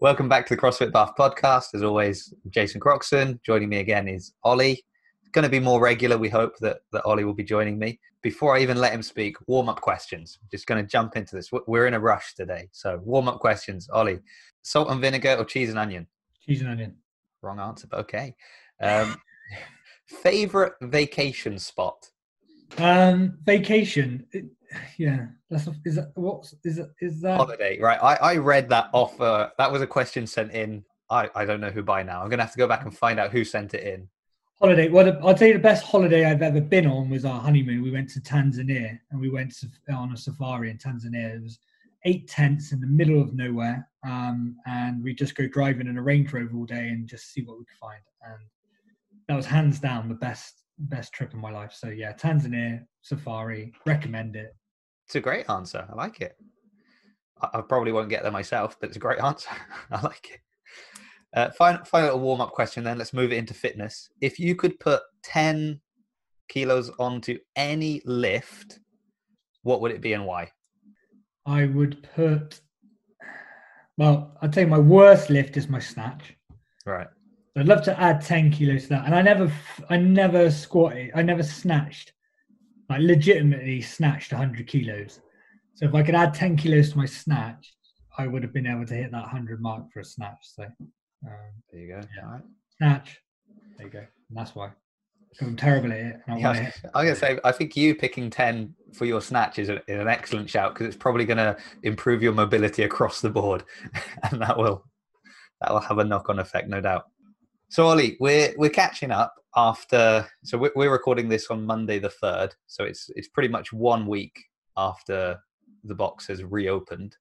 Welcome back to the CrossFit Bath podcast. As always, Jason Croxon. Joining me again is Ollie. Going to be more regular. We hope that, that Ollie will be joining me. Before I even let him speak, warm up questions. Just going to jump into this. We're in a rush today. So, warm up questions. Ollie, salt and vinegar or cheese and onion? Cheese and onion. Wrong answer, but okay. Um, favorite vacation spot? Um, vacation. Yeah, that's is that what is that is that holiday? Right. I I read that off. Uh, that was a question sent in. I I don't know who by now. I'm gonna have to go back and find out who sent it in. Holiday. Well, I'd say the best holiday I've ever been on was our honeymoon. We went to Tanzania and we went to, on a safari in Tanzania. It was eight tents in the middle of nowhere, um, and we just go driving in a Range Rover all day and just see what we could find. And that was hands down the best best trip in my life. So yeah, Tanzania safari, recommend it. It's a great answer. I like it. I, I probably won't get there myself, but it's a great answer. I like it. Uh, final, final warm up question. Then let's move it into fitness. If you could put ten kilos onto any lift, what would it be and why? I would put. Well, I'd say my worst lift is my snatch. Right. I'd love to add 10 kilos to that. And I never, I never squatted, I never snatched, like legitimately snatched 100 kilos. So if I could add 10 kilos to my snatch, I would have been able to hit that 100 mark for a snatch. So um, there you go. Yeah. Right. Snatch. There you go. And that's why. I'm terrible at it. I yeah, I'm going to say, I think you picking 10 for your snatch is, a, is an excellent shout because it's probably going to improve your mobility across the board. and that will, that will have a knock on effect, no doubt. So Ollie, we're we're catching up after. So we're, recording this on Monday the third. So it's it's pretty much one week after the box has reopened,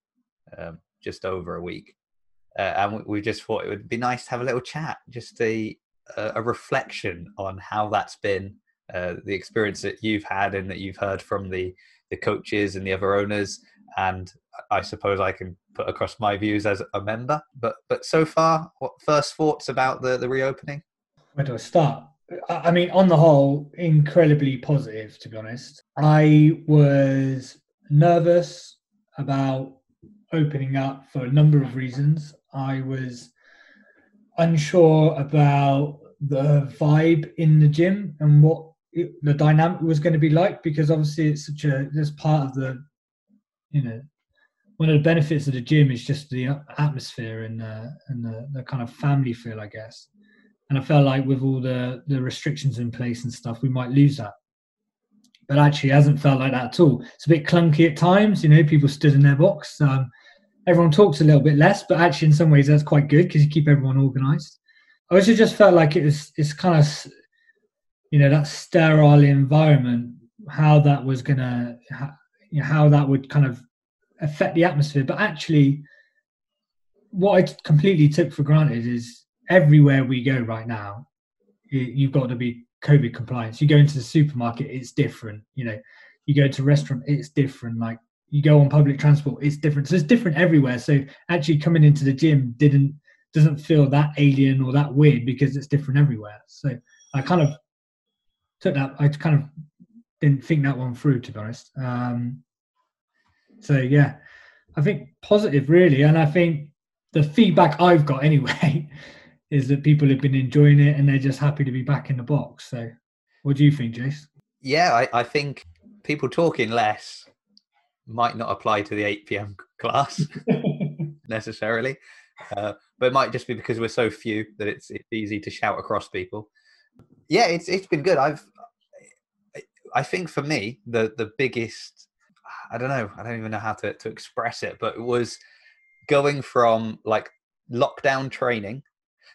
um, just over a week, uh, and we, we, just thought it would be nice to have a little chat, just a a reflection on how that's been, uh, the experience that you've had and that you've heard from the the coaches and the other owners, and I suppose I can put across my views as a member. But but so far, what first thoughts about the the reopening? Where do I start? I mean, on the whole, incredibly positive. To be honest, I was nervous about opening up for a number of reasons. I was unsure about the vibe in the gym and what it, the dynamic was going to be like because obviously it's such a this part of the you know one of the benefits of the gym is just the atmosphere and uh, and the, the kind of family feel, I guess. And I felt like with all the the restrictions in place and stuff, we might lose that. But actually, it hasn't felt like that at all. It's a bit clunky at times. You know, people stood in their box. Um, everyone talks a little bit less, but actually, in some ways, that's quite good because you keep everyone organised. I also just felt like it was it's kind of you know that sterile environment, how that was gonna you know, how that would kind of affect the atmosphere. But actually, what I completely took for granted is everywhere we go right now, you've got to be COVID compliance. You go into the supermarket, it's different. You know, you go to a restaurant, it's different. Like you go on public transport, it's different. So it's different everywhere. So actually, coming into the gym didn't doesn't feel that alien or that weird because it's different everywhere. So I kind of took that. I kind of didn't think that one through, to be honest. Um, so yeah, I think positive really, and I think the feedback I've got anyway is that people have been enjoying it and they're just happy to be back in the box. So, what do you think, Jace? Yeah, I, I think people talking less might not apply to the 8 p.m. class necessarily, uh, but it might just be because we're so few that it's it's easy to shout across people. Yeah, it's it's been good. I've I think for me the the biggest I don't know. I don't even know how to, to express it, but it was going from like lockdown training.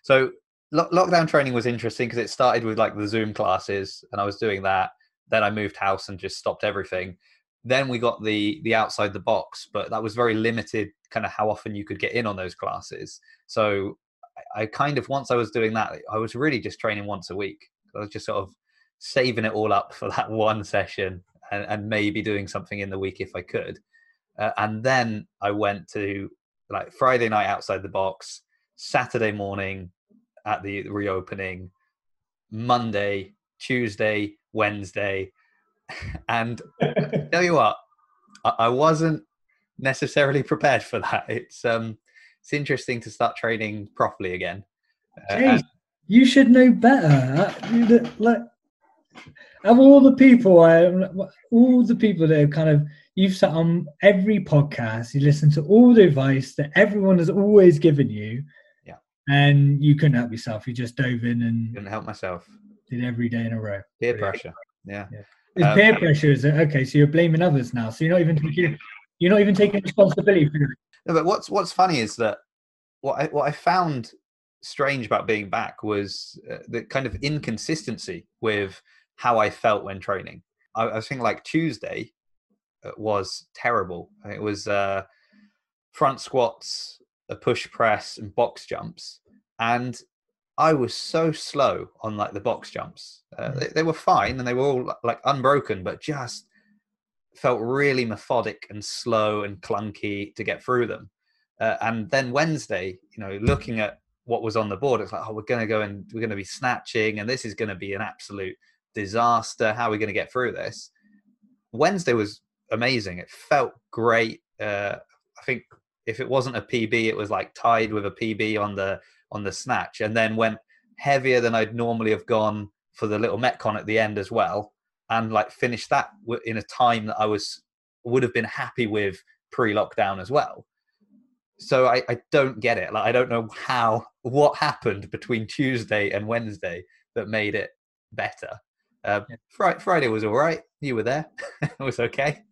So lo- lockdown training was interesting because it started with like the Zoom classes, and I was doing that. Then I moved house and just stopped everything. Then we got the the outside the box, but that was very limited, kind of how often you could get in on those classes. So I, I kind of once I was doing that, I was really just training once a week. I was just sort of saving it all up for that one session and, and maybe doing something in the week if I could. Uh, and then I went to like Friday night outside the box, Saturday morning at the reopening, Monday, Tuesday, Wednesday. And tell you what, I, wasn't necessarily prepared for that. It's um it's interesting to start training properly again. Uh, Jeez, you should know better. Like, of all the people, I, all the people that have kind of you've sat on every podcast, you listen to all the advice that everyone has always given you. And you couldn't help yourself. You just dove in and couldn't help myself. Did every day in a row. Peer pressure. Yeah. yeah. It's um, peer pressure, is it? Okay, so you're blaming others now. So you're not even taking you're not even taking responsibility for it. No, but what's what's funny is that what I what I found strange about being back was uh, the kind of inconsistency with how I felt when training. I, I think like Tuesday uh, was terrible. It was uh, front squats, a push press, and box jumps, and I was so slow on like the box jumps. Uh, mm. they, they, were fine and they were all like unbroken, but just felt really methodic and slow and clunky to get through them. Uh, and then Wednesday, you know, looking at what was on the board, it's like, oh, we're going to go and we're going to be snatching, and this is going to be an absolute disaster. How are we going to get through this? Wednesday was amazing. It felt great. Uh, I think if it wasn't a PB, it was like tied with a PB on the on the snatch, and then went heavier than I'd normally have gone for the little metcon at the end as well, and like finished that in a time that I was would have been happy with pre-lockdown as well. So I, I don't get it. Like I don't know how what happened between Tuesday and Wednesday that made it better. Uh, Friday was all right. You were there. it was okay.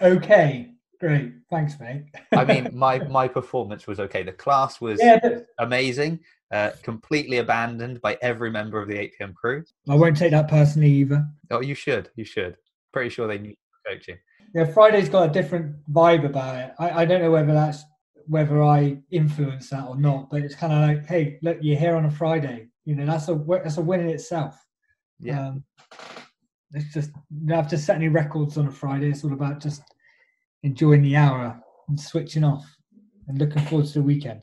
Okay, great. Thanks, mate. I mean, my my performance was okay. The class was yeah, but... amazing. Uh, completely abandoned by every member of the 8 p.m. crew. I won't take that personally either. Oh, you should. You should. Pretty sure they need coaching. Yeah, Friday's got a different vibe about it. I, I don't know whether that's whether I influence that or not, but it's kind of like, hey, look, you're here on a Friday. You know, that's a that's a win in itself. Yeah. Um, it's just you don't have to set any records on a Friday. It's all about just enjoying the hour and switching off and looking forward to the weekend.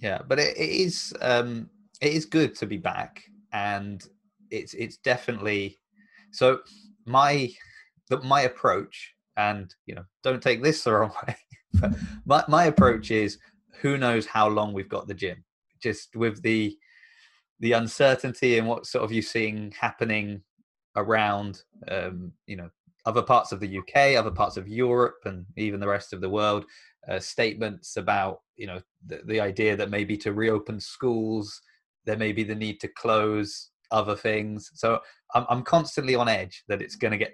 Yeah, but it, it is um, it is good to be back, and it's it's definitely so my the, my approach, and you know, don't take this the wrong way. but my my approach is who knows how long we've got the gym. Just with the the uncertainty and what sort of you seeing happening around um, you know other parts of the UK, other parts of Europe, and even the rest of the world, uh, statements about you know the, the, idea that maybe to reopen schools, there may be the need to close other things. So I'm, I'm constantly on edge that it's going to get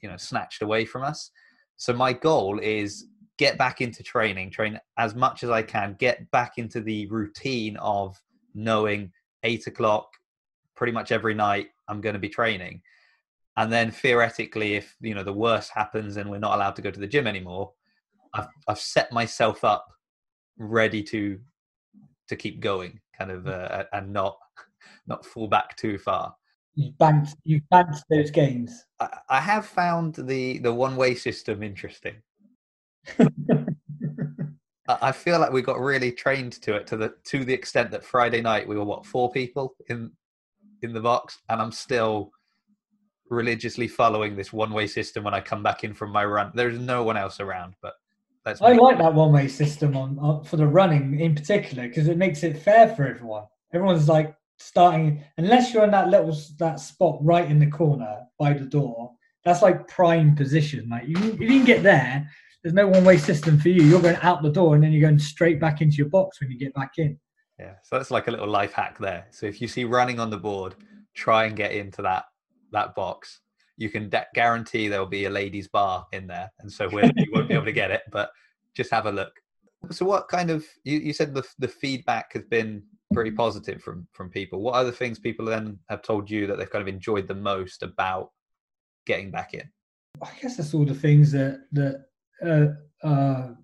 you know snatched away from us. So my goal is get back into training, train as much as I can, get back into the routine of knowing eight o'clock pretty much every night I'm going to be training. And then theoretically, if you know the worst happens and we're not allowed to go to the gym anymore, I've I've set myself up ready to to keep going, kind of, uh, and not not fall back too far. you've banked you've banked those gains. I, I have found the the one way system interesting. I feel like we got really trained to it to the to the extent that Friday night we were what four people in in the box, and I'm still religiously following this one way system when I come back in from my run. There's no one else around, but that's I like that one way system on, on, for the running in particular because it makes it fair for everyone. Everyone's like starting unless you're in that little that spot right in the corner by the door. That's like prime position. Like you, you didn't get there there's no one way system for you. You're going out the door and then you're going straight back into your box when you get back in. Yeah, so that's like a little life hack there. So if you see running on the board, try and get into that that box. You can de- guarantee there'll be a ladies' bar in there, and so you won't be able to get it. But just have a look. So, what kind of you, you said the the feedback has been pretty positive from from people. What other things people then have told you that they've kind of enjoyed the most about getting back in? I guess that's all the things that that uh, uh,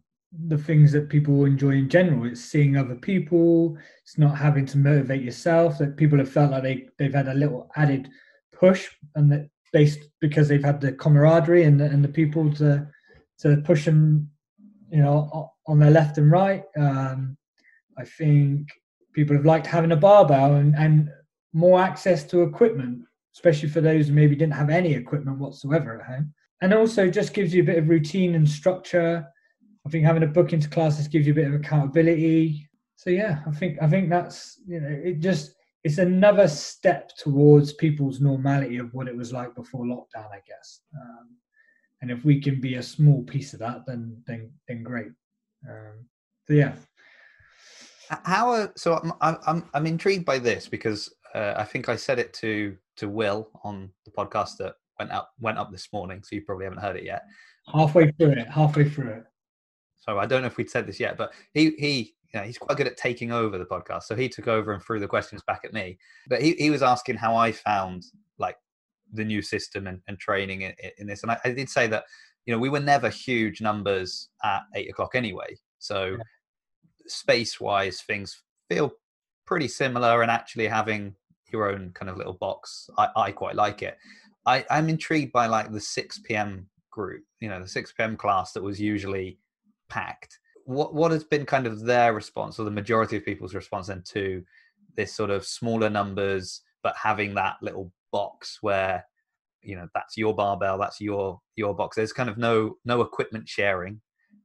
the things that people enjoy in general. It's seeing other people. It's not having to motivate yourself. That people have felt like they they've had a little added push, and that based because they've had the camaraderie and the, and the people to to push them, you know, on their left and right. Um, I think people have liked having a barbell and, and more access to equipment, especially for those who maybe didn't have any equipment whatsoever at home and also just gives you a bit of routine and structure. I think having a book into classes gives you a bit of accountability. So yeah, I think I think that's you know it just it's another step towards people's normality of what it was like before lockdown, I guess. Um, and if we can be a small piece of that, then then then great. Um, so yeah. How are, so I'm, I'm I'm intrigued by this because uh, I think I said it to to Will on the podcast that went up went up this morning, so you probably haven't heard it yet. Halfway through it, halfway through it. So I don't know if we'd said this yet, but he he you know, he's quite good at taking over the podcast. So he took over and threw the questions back at me. But he, he was asking how I found like the new system and, and training in, in this. And I, I, did say that, you know, we were never huge numbers at eight o'clock anyway. So yeah. space wise, things feel pretty similar. And actually having your own kind of little box, I, I quite like it. I, I'm intrigued by like the 6 p.m. group, you know, the 6 p.m. class that was usually packed what what has been kind of their response or the majority of people's response then to this sort of smaller numbers but having that little box where you know that's your barbell that's your your box. There's kind of no no equipment sharing.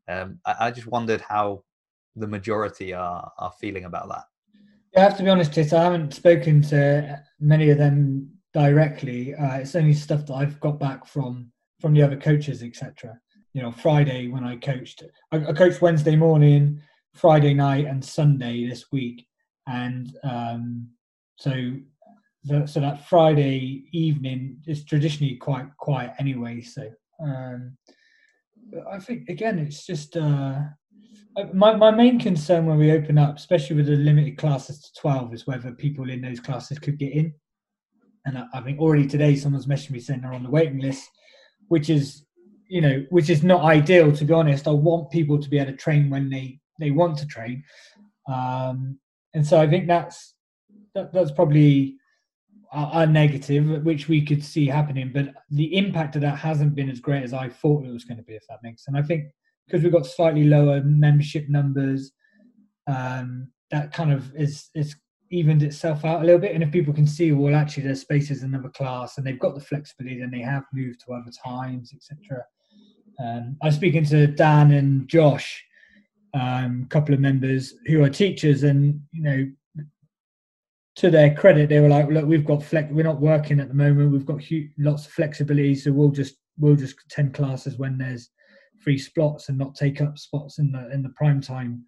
Um i, I just wondered how the majority are are feeling about that. Yeah, i have to be honest Tit, i haven't spoken to many of them directly. Uh, it's only stuff that i've got back from from the other coaches etc you know Friday when I coached. I, I coached Wednesday morning, Friday night, and Sunday this week, and um, so the, so that Friday evening is traditionally quite quiet anyway. So um, I think again, it's just uh, my my main concern when we open up, especially with the limited classes to twelve, is whether people in those classes could get in. And I, I think already today, someone's messaged me saying they're on the waiting list, which is you know, which is not ideal to be honest. I want people to be able to train when they they want to train, um, and so I think that's that, that's probably a, negative, which we could see happening. But the impact of that hasn't been as great as I thought it was going to be, if that makes. sense. And I think because we've got slightly lower membership numbers, um, that kind of is is evened itself out a little bit. And if people can see, well, actually, there's spaces in another class, and they've got the flexibility, and they have moved to other times, etc. Um, I was speaking to Dan and Josh, um, a couple of members who are teachers, and you know, to their credit, they were like, "Look, we've got flex. We're not working at the moment. We've got lots of flexibility, so we'll just we'll just attend classes when there's free spots and not take up spots in the in the prime time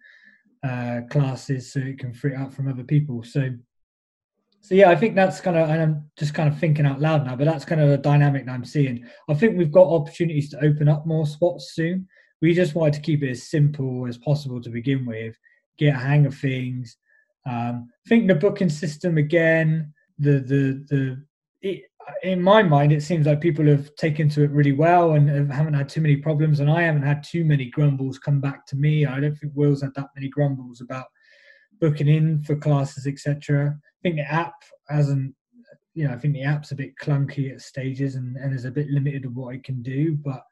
uh, classes so it can free up from other people. So, so yeah, I think that's kind of, and I'm just kind of thinking out loud now, but that's kind of a dynamic that I'm seeing. I think we've got opportunities to open up more spots soon. We just wanted to keep it as simple as possible to begin with, get a hang of things. Um, I think the booking system again, the the the it, in my mind, it seems like people have taken to it really well and haven't had too many problems. And I haven't had too many grumbles come back to me. I don't think Will's had that many grumbles about booking in for classes, etc. I think the app hasn't, you know, I think the app's a bit clunky at stages and, and is a bit limited of what it can do, but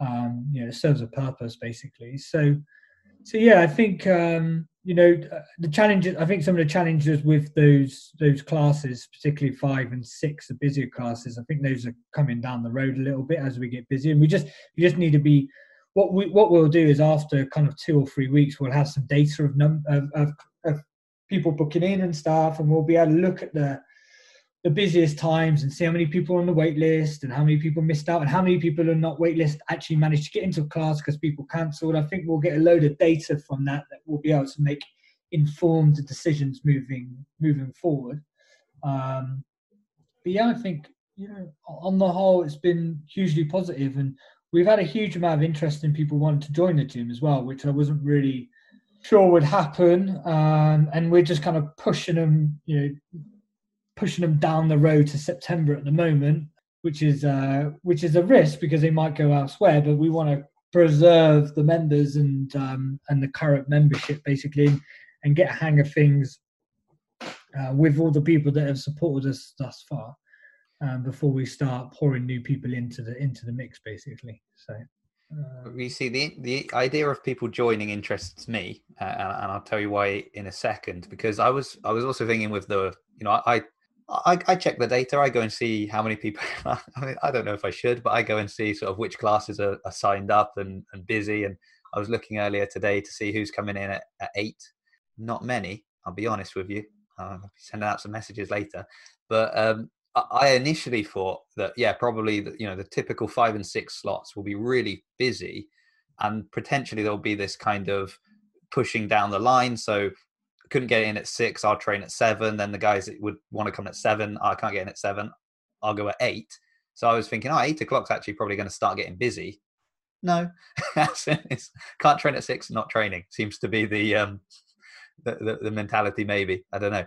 um, you know, it serves a purpose basically. So, so yeah, I think um, you know the challenges i think some of the challenges with those those classes particularly five and six the busier classes i think those are coming down the road a little bit as we get busy and we just we just need to be what we what we'll do is after kind of two or three weeks we'll have some data of num of, of people booking in and stuff and we'll be able to look at the the busiest times and see how many people are on the wait list and how many people missed out and how many people are not wait list actually managed to get into a class because people cancelled. I think we'll get a load of data from that that we'll be able to make informed decisions moving moving forward. Um, but yeah, I think you know on the whole it's been hugely positive and we've had a huge amount of interest in people wanting to join the gym as well, which I wasn't really sure would happen. Um, and we're just kind of pushing them, you know, pushing them down the road to September at the moment, which is uh, which is a risk because they might go elsewhere. But we want to preserve the members and um, and the current membership basically, and get a hang of things uh, with all the people that have supported us thus far. Um, before we start pouring new people into the into the mix, basically. So. Uh, you see, the the idea of people joining interests me, uh, and I'll tell you why in a second. Because I was I was also thinking with the you know I I, I, check the data. I go and see how many people. I mean, I don't know if I should, but I go and see sort of which classes are, are signed up and, and busy. And I was looking earlier today to see who's coming in at, at eight. Not many, I'll be honest with you. I'll be sending out some messages later. But um, I initially thought that, yeah, probably, the, you know, the typical five and six slots will be really busy and potentially there'll be this kind of pushing down the line. So couldn't get in at six, I'll train at seven. Then the guys that would want to come at seven, I can't get in at seven, I'll go at eight. So I was thinking, oh, eight o'clock's actually probably going to start getting busy. No, can't train at six, not training seems to be the um the, the, the mentality. Maybe I don't know.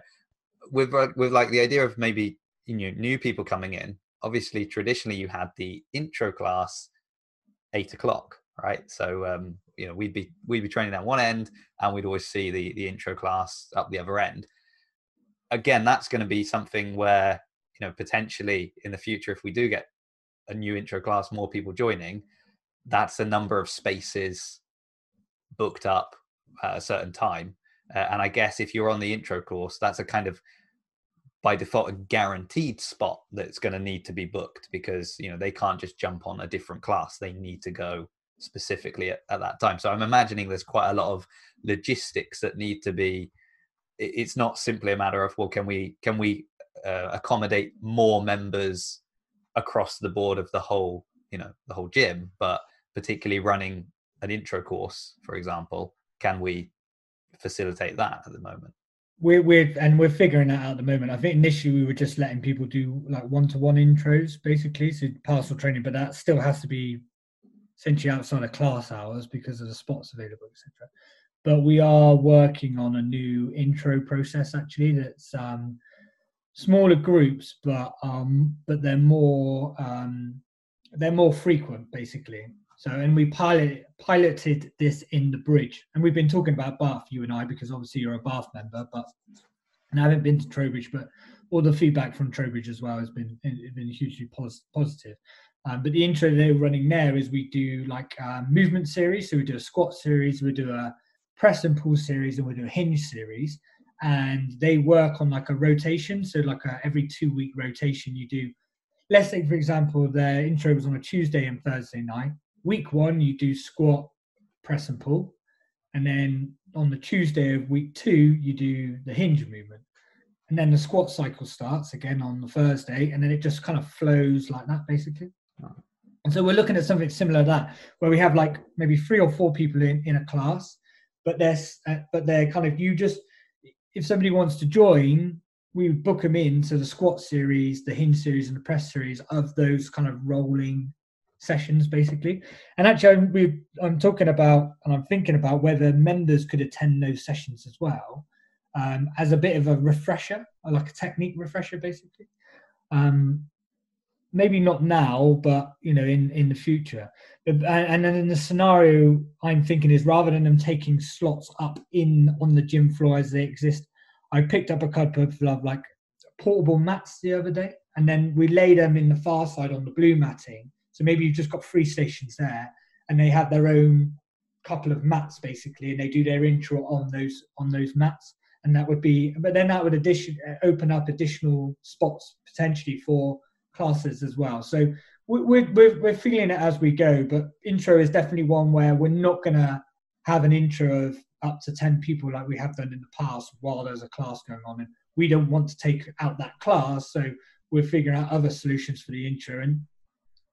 With with like the idea of maybe you know new people coming in. Obviously, traditionally you had the intro class eight o'clock, right? So um, you know we'd be we'd be training at one end, and we'd always see the the intro class up the other end. Again, that's going to be something where you know potentially in the future, if we do get a new intro class, more people joining, that's a number of spaces booked up at a certain time. Uh, and I guess if you're on the intro course, that's a kind of by default a guaranteed spot that's going to need to be booked because you know they can't just jump on a different class. They need to go specifically at, at, that time. So i'm imagining there's quite a lot of logistics that need to be it's not simply a matter of well can we can we uh, accommodate more members across the board of the whole you know the whole gym but particularly running an intro course for example can we facilitate that at the moment we're, we're and we're figuring that out at the moment. I think initially we were just letting people do like one-to-one intros, basically, so partial training, but that still has to be essentially outside of class hours because of the spots available, etc. But we are working on a new intro process actually that's um, smaller groups, but um, but they're more um, they're more frequent basically. So, and we pilot, piloted this in the bridge. And we've been talking about Bath, you and I, because obviously you're a Bath member, but and I haven't been to Trowbridge, but all the feedback from Trowbridge as well has been, been hugely positive. Um, but the intro they're running there is we do like a movement series. So we do a squat series, we do a press and pull series, and we do a hinge series. And they work on like a rotation. So like a, every two week rotation, you do. Let's say, for example, their intro was on a Tuesday and Thursday night week one, you do squat, press, and pull. And then on the Tuesday of week two, you do the hinge movement. And then the squat cycle starts again on the Thursday, and then it just kind of flows like that, basically. And so we're looking at something similar to that, where we have like maybe three or four people in, in a class, but they're uh, but they're kind of you just if somebody wants to join, we book them in to the squat series, the hinge series, and the press series of those kind of rolling sessions basically. And actually I'm, we, I'm talking about and i'm thinking about whether members could attend those sessions as well um, as a bit of a refresher like a technique refresher basically. Um, maybe not now but you know in in the future. But, and then in the scenario i'm thinking is rather than them taking slots up in on the gym floor as they exist i picked up a couple of like portable mats the other day and then we lay them in the far side on the blue matting so maybe you've just got three stations there, and they have their own couple of mats basically, and they do their intro on those on those mats, and that would be. But then that would addition uh, open up additional spots potentially for classes as well. So we're we're we're feeling it as we go, but intro is definitely one where we're not gonna have an intro of up to 10 people like we have done in the past while there's a class going on and we don't want to take out that class so we're figuring out other solutions for the intro and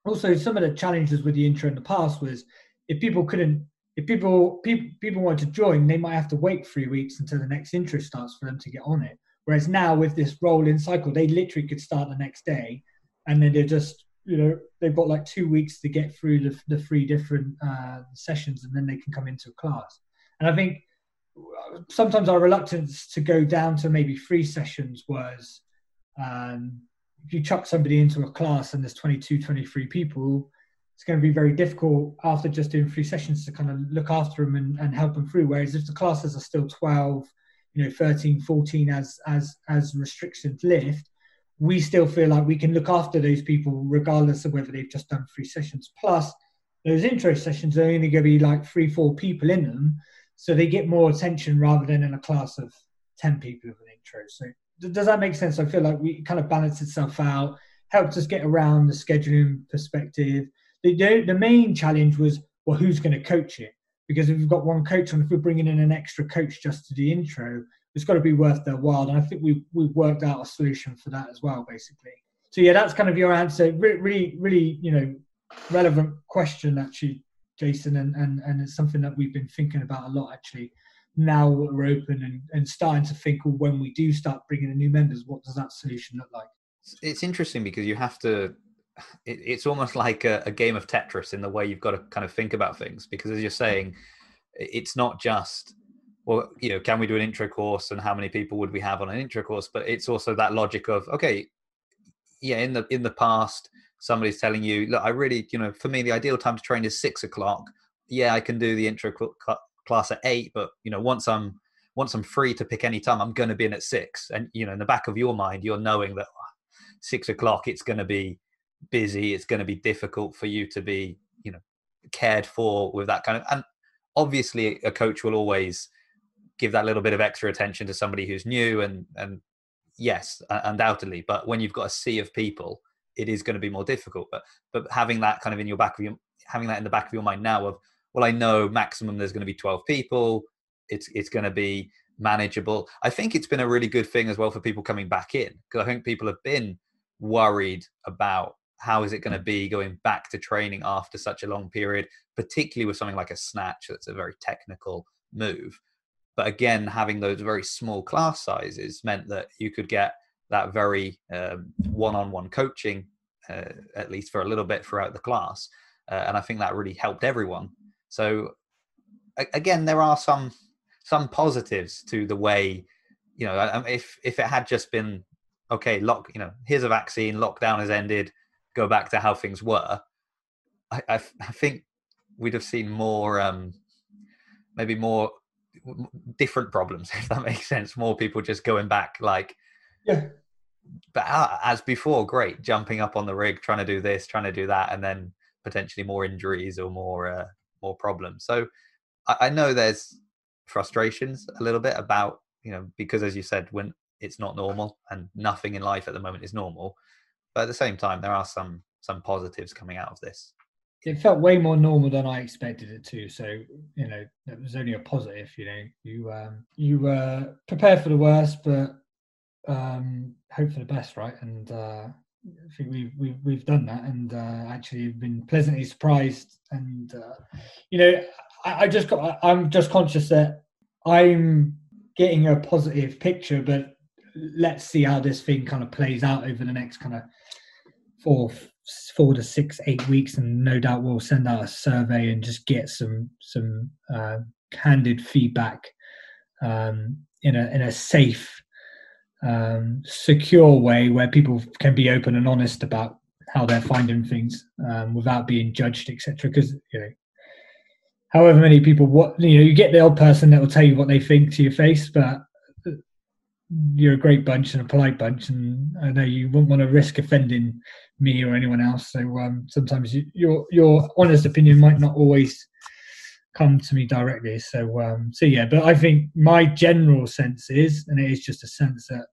also some of the challenges with the intro in the past was if people couldn't if people people people wanted to join they might have to wait three weeks until the next intro starts for them to get on it. Whereas now with this rolling cycle they literally could start the next day and then they're just you know they've got like two weeks to get through the, the three different uh, sessions and then they can come into a class. And i think sometimes our reluctance to go down to maybe three sessions was um, if you chuck somebody into a class and there's 22 23 people it's going to be very difficult after just doing three sessions to kind of look after them and, and help them through. Whereas if the classes are still 12 you know 13 14 as as as restrictions lift we still feel like we can look after those people regardless of whether they've just done three sessions. Plus those intro sessions are only going to be like three four people in them so they get more attention rather than in a class of 10 people of an intro. So does that make sense? I feel like we kind of balanced itself out, helped us get around the scheduling perspective. The, the, the main challenge was, well, who's going to coach it? because if we've got one coach on, if we're bringing in an extra coach just to the intro, it's got to be worth their while. And I think we've we've worked out a solution for that as well, basically. So yeah, that's kind of your answer. Really, really, really you know, relevant question actually, Jason, and and and it's something that we've been thinking about a lot actually. Now we're open and, and starting to think, well, when we do start bringing in new members, what does that solution look like? It's interesting because you have to. It, it's almost like a, a game of Tetris in the way you've got to kind of think about things because, as you're saying, it's not just well, you know, can we do an intro course and how many people would we have on an intro course? But it's also that logic of okay, yeah, in the in the past, somebody's telling you, look, I really, you know, for me, the ideal time to train is six o'clock. Yeah, I can do the intro class at eight, but you know, once I'm once I'm free to pick any time, I'm going to be in at six. And you know, in the back of your mind, you're knowing that ah, six o'clock, it's going to be busy. It's going to be difficult for you to be, you know, cared for with that kind of. And obviously, a coach will always give that little bit of extra attention to somebody who's new and and yes undoubtedly but when you've got a sea of people it is going to be more difficult but but having that kind of in your back of your having that in the back of your mind now of well i know maximum there's going to be 12 people. It's it's going to be manageable. I think it's been a really good thing as well for people coming back in. Because i think people have been worried about how is it going to be going back to training after such a long period particularly with something like a snatch that's a very technical move. But again, having those very small class sizes meant that you could get that very um, one-on-one coaching, uh, at least for a little bit throughout the class, uh, and I think that really helped everyone. So again, there are some some positives to the way, you know, if if it had just been okay, lock, you know, here's a vaccine, lockdown has ended, go back to how things were. I, I, I think we'd have seen more, um, maybe more different problems if that makes sense more people just going back like yeah but uh, as before great jumping up on the rig trying to do this trying to do that and then potentially more injuries or more uh, more problems so I, I know there's frustrations a little bit about you know because as you said when it's not normal and nothing in life at the moment is normal but at the same time there are some some positives coming out of this it felt way more normal than I expected it to. So you know, it was only a positive. You know, you um, you uh, prepare for the worst, but um, hope for the best, right? And uh, I think we've we've we've done that, and uh, actually been pleasantly surprised. And uh, you know, I, I just got I'm just conscious that I'm getting a positive picture, but let's see how this thing kind of plays out over the next kind of four four to six, eight weeks, and no doubt we'll send out a survey and just get some some uh, candid feedback um, in a in a safe, um, secure way where people can be open and honest about how they're finding things um, without being judged, etc. Because you know, however many people, what you know, you get the old person that will tell you what they think to your face, but you're a great bunch and a polite bunch, and I know you wouldn't want to risk offending me or anyone else. So um, sometimes you, your your honest opinion might not always come to me directly. So um, so yeah, but I think my general sense is, and it is just a sense that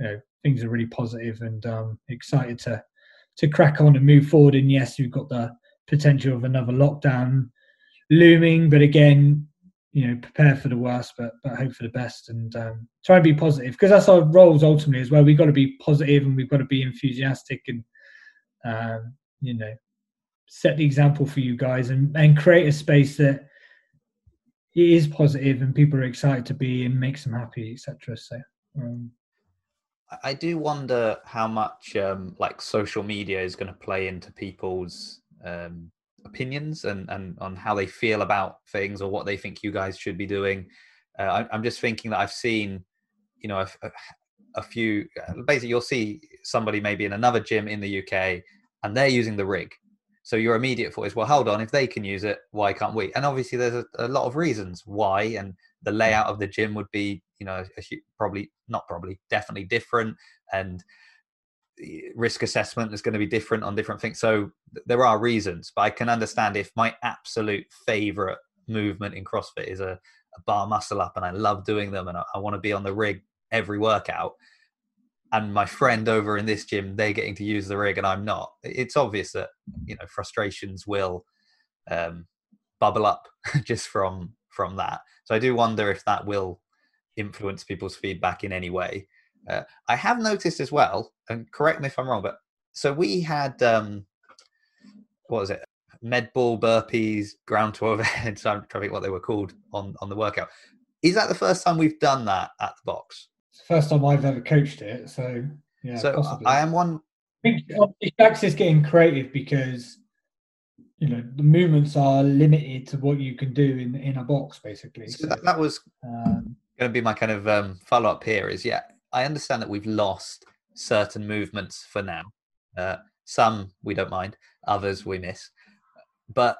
you know things are really positive and um, excited to to crack on and move forward. And yes, you've got the potential of another lockdown looming, but again, you know prepare for the worst but but hope for the best and um, try and be positive because that's our roles ultimately as well we've got to be positive and we've got to be enthusiastic and um, you know set the example for you guys and, and create a space that is positive and people are excited to be and makes them happy etc so um, i do wonder how much um, like social media is going to play into people's um, opinions and, and on how they feel about things or what they think you guys should be doing. Uh, I, am just thinking that I've seen, you know, a, a few. Uh, basically, you'll see somebody maybe in another gym in the UK, and they're using the rig. So your immediate thought is, well, hold on, if they can use it, why can't we? And obviously, there's a, a lot of reasons why, and the layout of the gym would be, you know, a, probably not probably, definitely different, and risk assessment is going to be different on different things. So there are reasons, but I can understand if my absolute favorite movement in CrossFit is a, a bar muscle up and I love doing them and I, I want to be on the rig every workout. And my friend over in this gym, they're getting to use the rig and I'm not. It's obvious that, you know, frustrations will, um, bubble up just from from that. So I do wonder if that will influence people's feedback in any way. Uh, I have noticed as well, and correct me if I'm wrong, but so we had um, what was it? Med ball burpees, ground to overhead. So I'm trying to think what they were called on on the workout. Is that the first time we've done that at the box? It's the first time I've ever coached it. So yeah. So possibly. I am one. I think Shax is getting creative because you know the movements are limited to what you can do in in a box basically. So that, that was um, going to be my kind of um, follow up here. Is yeah, I understand that we've lost certain movements for now. Uh, some we don't mind, others we miss. But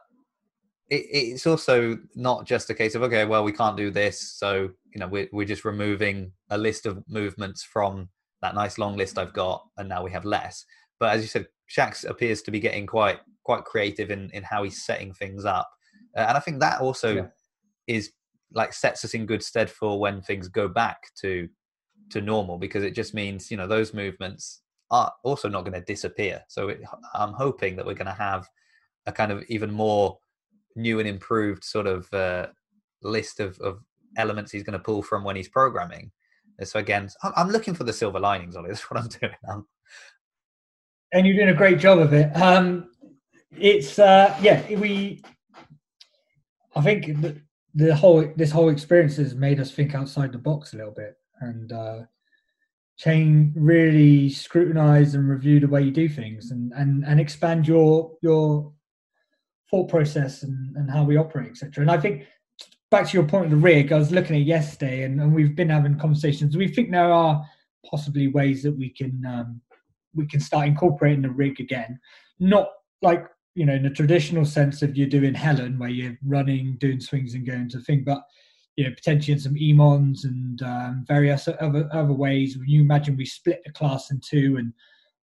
it, it's also not just a case of okay, well we can't do this, so you know we're we're just removing a list of movements from that nice long list I've got, and now we have less. But as you said, Shax appears to be getting quite quite creative in in how he's setting things up, uh, and I think that also yeah. is like sets us in good stead for when things go back to to normal because it just means you know those movements are also not going to disappear. So it, I'm hoping that we're going to have a kind of even more new and improved sort of uh, list of, of elements he's going to pull from when he's programming. So again, I'm looking for the silver linings, Ollie. That's what I'm doing now. And you're doing a great job of it. Um, it's uh, yeah, we. I think the, the whole this whole experience has made us think outside the box a little bit and uh, change, really scrutinize and review the way you do things, and and and expand your your thought process and, and how we operate, etc. And I think back to your point of the rig, I was looking at yesterday, and, and we've been having conversations. We think there are possibly ways that we can um, we can start incorporating the rig again, not like you know in the traditional sense of you're doing Helen, where you're running, doing swings, and going to thing, but you know potentially in some EMOMs and um, various other other ways. When you imagine we split the class in two and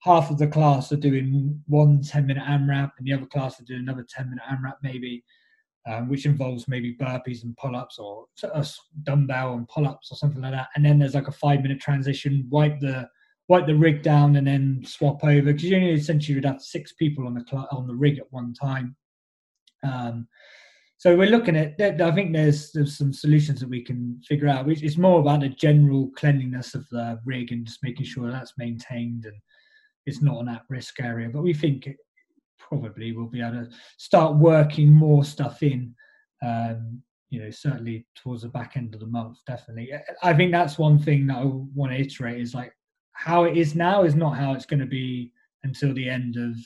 half of the class are doing one 10 minute AMRAP and the other class are doing another 10 minute AMRAP maybe, um, which involves maybe burpees and pull ups or a dumbbell and pull ups or something like that. And then there's like a five minute transition, wipe the wipe the rig down and then swap over because you only essentially would have six people on the cl- on the rig at one time. Um, so we're looking at. I think there's there's some solutions that we can figure out. Which is more about the general cleanliness of the rig and just making sure that's maintained and it's not an at-risk area. But we think it probably will be able to start working more stuff in. Um, you know, certainly towards the back end of the month, definitely. I think that's one thing that I want to iterate is like how it is now is not how it's going to be until the end of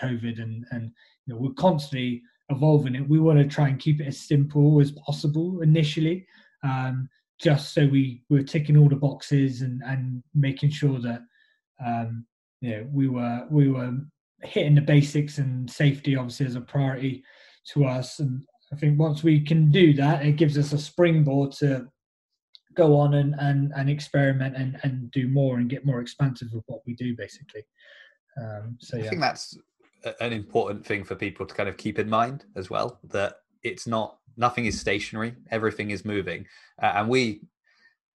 COVID, and and you know we're constantly evolving it. We want to try and keep it as simple as possible initially, um, just so we were ticking all the boxes and and making sure that um, you know we were we were hitting the basics and safety obviously as a priority to us. And i think once we can do that it gives us a springboard to go on and and, and experiment and and do more and get more expansive with what we do basically. Um, so yeah. i think that's an important thing for people to kind of keep in mind as well that it's not nothing is stationary. Everything is moving. Uh, and we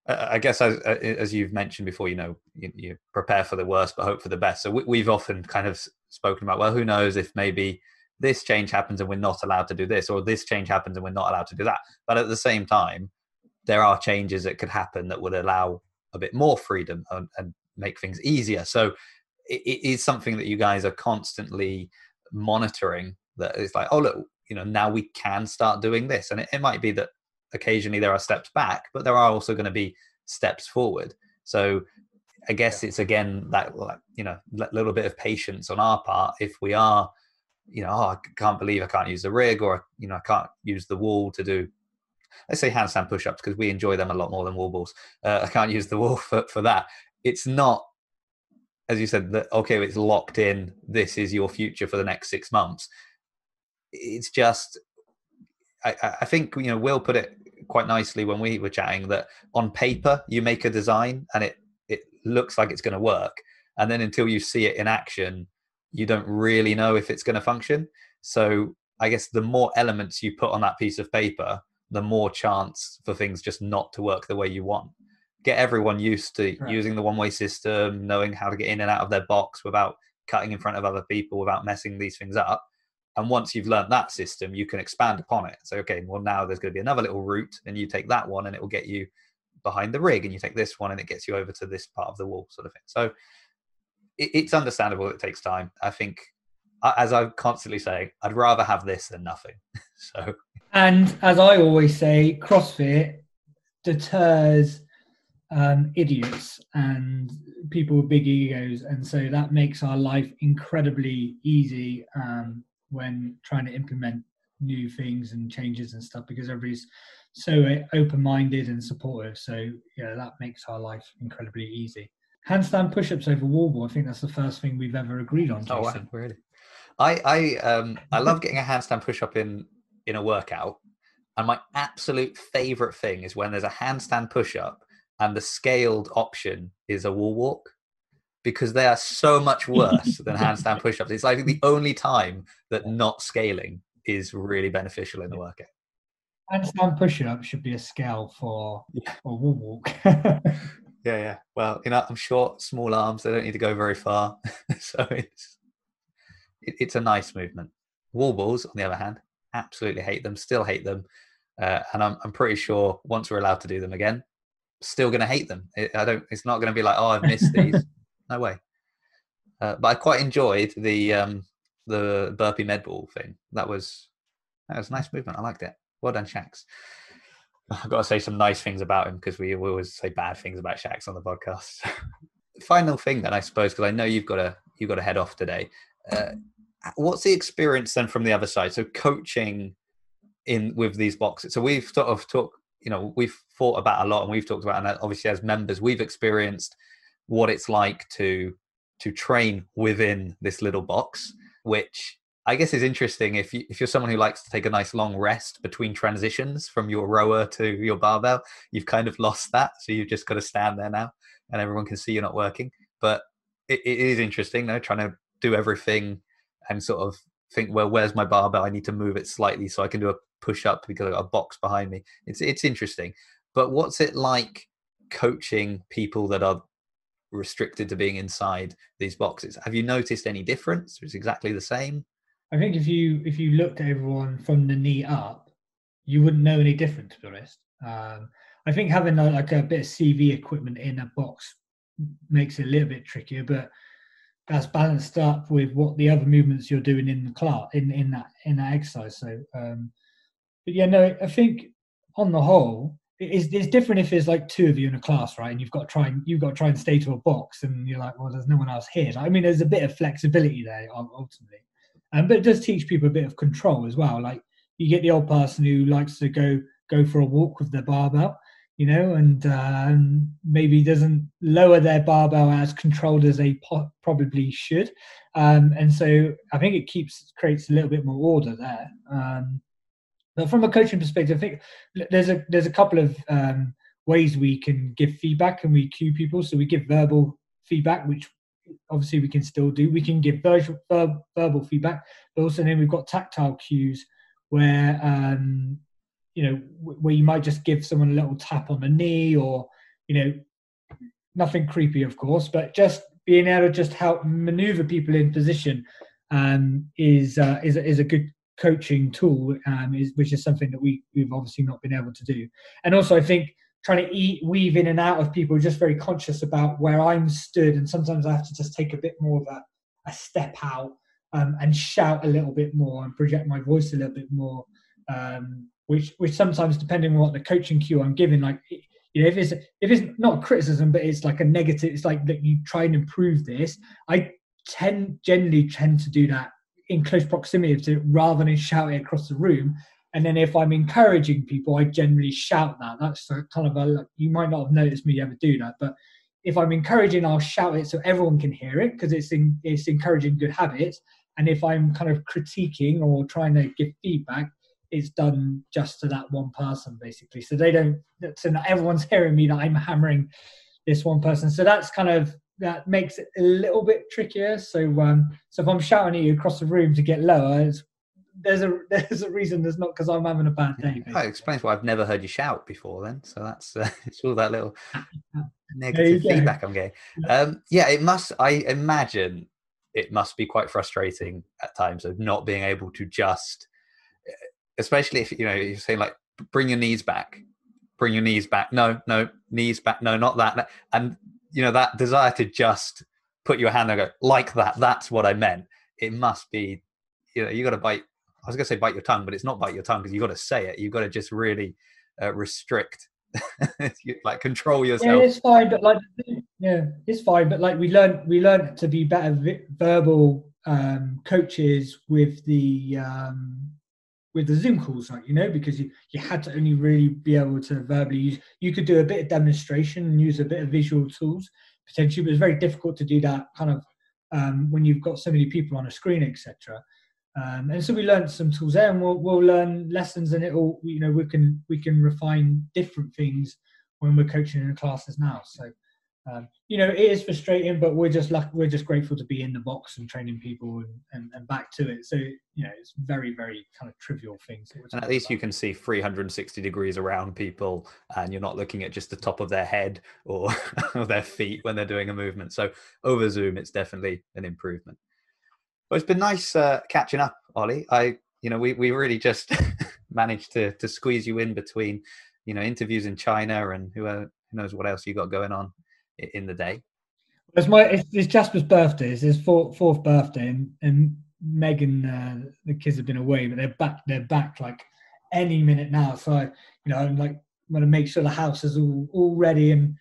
I guess as uh, as you've mentioned before, you know, you, you, prepare for the worst but hope for the best. So we, have often kind of spoken about, well, who knows if maybe this change happens and we're not allowed to do this, or this change happens and we're not allowed to do that. But at the same time, there are changes that could happen that would allow a bit more freedom and, and make things easier. So it, it is something that you guys are constantly monitoring. That it's like, oh look, you know, now we can start doing this, and it, it might be that occasionally there are steps back, but there are also going to be steps forward. So I guess it's again that you know little bit of patience on our part if we are, you know, oh, I can't believe I can't use the rig or you know I can't use the wall to do. Let's say handstand push-ups because we enjoy them a lot more than wall balls. Uh, I can't use the wall for, for that. It's not, as you said, that okay, it's locked in. This is your future for the next six months. It's just I, I, think you know Will put it quite nicely when we were chatting that on paper you make a design and it it looks like it's going to work. And then until you see it in action you don't really know if it's going to function. So i guess the more elements you put on that piece of paper the more chance for things just not to work the way you want. Get everyone used to right. using the one way system knowing how to get in and out of their box without cutting in front of other people without messing these things up And once you've learned that system, you can expand upon it. So, okay, well, now there's going to be another little route, and you take that one, and it will get you behind the rig, and you take this one, and it gets you over to this part of the wall, sort of thing. So, it, it's understandable it takes time. I think, as I'm constantly saying, I'd rather have this than nothing. so, and as I always say, CrossFit deters um, idiots and people with big egos, and so that makes our life incredibly easy um, when trying to implement new things and changes and stuff because everybody's so open-minded and supportive. So yeah, that makes our life incredibly easy. Handstand push-ups over wall ball. I think that's the first thing we've ever agreed on. Jason. Oh wow, really? I I um I love getting a handstand push-up in in a workout, and my absolute favorite thing is when there's a handstand push-up and the scaled option is a wall walk because they are so much worse than handstand push-ups. It's like the only time that not scaling is really beneficial in the workout. Handstand push-up should be a scale for yeah. a wall walk. yeah, yeah. Well, you know, I'm short, small arms. They don't need to go very far, so it's it, it's a nice movement. Wall balls, on the other hand, absolutely hate them. Still hate them, uh, and I'm I'm pretty sure once we're allowed to do them again, still going to hate them. It, I don't. It's not going to be like, oh, I've missed these. No way. Uh, but I quite enjoyed the um, the burpee med ball thing. That was that was a nice movement. I liked it. Well done, Shax. I've got to say some nice things about him because we, we always say bad things about Shax on the podcast. Final thing then, I suppose, because I know you've got to you've got to head off today. Uh, what's the experience then from the other side? So coaching in with these boxes. So we've sort of talked you know we've thought about a lot and we've talked about and obviously as members we've experienced what it's like to to train within this little box which i guess is interesting if you if you're someone who likes to take a nice long rest between transitions from your rower to your barbell you've kind of lost that so you've just got to stand there now and everyone can see you're not working but it, it is interesting though trying to do everything and sort of think well where's my barbell i need to move it slightly so i can do a push up because I've got a box behind me. It's it's interesting. But what's it like coaching people that are restricted to being inside these boxes? Have you noticed any difference? It's exactly the same. I think if you if you looked at everyone from the knee up, you wouldn't know any different. To be honest, um, I think having a, like a bit of CV equipment in a box makes it a little bit trickier, but that's balanced up with what the other movements you're doing in the class in in that in that exercise. So um, but yeah, no, I think on the whole, it's, it's different if there's like two of you in a class, right? And you've got to try and you've got to try and stay to a box, and you're like, well, there's no one else here. I mean, there's a bit of flexibility there ultimately, um, but it does teach people a bit of control as well. Like you get the old person who likes to go go for a walk with their barbell, you know, and um, maybe doesn't lower their barbell as controlled as they po- probably should. Um, and so I think it keeps creates a little bit more order there. Um, but from a coaching perspective, I think there's a there's a couple of um, ways we can give feedback and we cue people. So we give verbal feedback, which obviously we can still do. We can give verbal, verbal feedback, but also then we've got tactile cues where um, you know where you might just give someone a little tap on the knee or you know nothing creepy, of course, but just being able to just help maneuver people in position um, is uh, is is a good coaching tool, um, is, which is something that we, we've obviously not been able to do. And also, I think trying to eat, weave in and out of people, just very conscious about where I'm stood. And sometimes I have to just take a bit more of a, a step out um, and shout a little bit more and project my voice a little bit more. Um, which, which sometimes, depending on what the coaching cue I'm giving, like you know, if it's if it's not criticism, but it's like a negative, it's like that you try and improve this. I tend generally tend to do that in close proximity to rather than shouting across the room. And then if I'm encouraging people, I generally shout that. That's kind of a you might not have noticed me ever do that, but if I'm encouraging, I'll shout it so everyone can hear it because it's in, it's encouraging good habits. And if I'm kind of critiquing or trying to give feedback, it's done just to that one person basically. So they don't. So not everyone's hearing me that I'm hammering this one person. So that's kind of that makes it a little bit trickier. So um, so if I'm shouting at you across the room to get lower, there's a there's a reason. There's not because I'm having a bad day. That explains why I've never heard you shout before. Then, so that's uh, it's all that little negative feedback I'm getting. Um, yeah, it must. I imagine it must be quite frustrating at times of not being able to just, especially if you know you're saying like bring your knees back, bring your knees back. No, no, knees back. No, not that. And you know that desire to just put your hand and go like that. That's what I meant. It must be, you know, you got to bite. I was going to say bite your tongue, but it's not bite your tongue because you got to say it. You've got to just really uh, restrict, like control yourself. Yeah, it's fine, but like, yeah, it's fine. But like, we learned we learned to be better vi- verbal um, coaches with the um, with the Zoom calls, like you know, because you, you had to only really be able to verbally use. You could do a bit of demonstration and use a bit of visual tools potentially, but it's very difficult to do that kind of um, when you've got so many people on a screen, etc. Um, and so we learned some tools there, and we'll, we'll learn lessons, and it'll you know we can we can refine different things when we're coaching in classes now. So um, you know, it is frustrating, but we're just lucky, we're just grateful to be in the box and training people and, and, and back to it. So you know, it's very very kind of trivial things. And at least about. you can see 360 degrees around people, and you're not looking at just the top of their head or, or their feet when they're doing a movement. So over Zoom, it's definitely an improvement. Well, it's been nice uh, catching up, Ollie. I you know we we really just managed to to squeeze you in between you know interviews in China and who, uh, who knows what else you got going on in the day. It's my it's, it's Jasper's birthday. It's his fourth, fourth birthday, and, and Megan, uh, the kids have been away, but they're back. They're back like any minute now. So I, you know, I'm like I'm gonna make sure the house is all all ready, and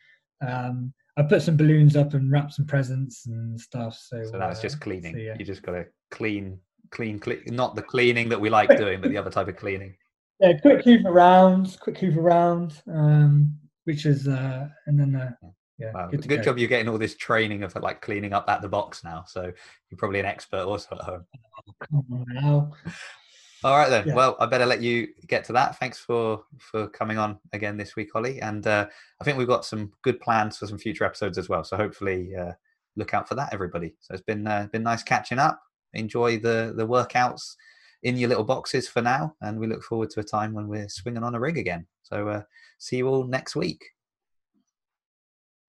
um, I put some balloons up and wrap some presents and stuff. So so that's uh, just cleaning. So, yeah. You just gotta clean, clean, clean. Not the cleaning that we like doing, but the other type of cleaning. Yeah, quick hoover around, quick hoover around, um, which is uh, and then uh, yeah. Wow. Good, good job you're getting all this training of like cleaning up at the box now. So you're probably an expert also at home. Now. All right then. Yeah. Well, I better let you get to that. Thanks for for coming on again this week, Ollie. And uh, I think we've got some good plans for some future episodes as well. So hopefully, uh, look out for that, everybody. So it's been uh, been nice catching up. Enjoy the the workouts in your little boxes for now, and we look forward to a time when we're swinging on a rig again. So uh, see you all next week.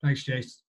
Thanks, Jace.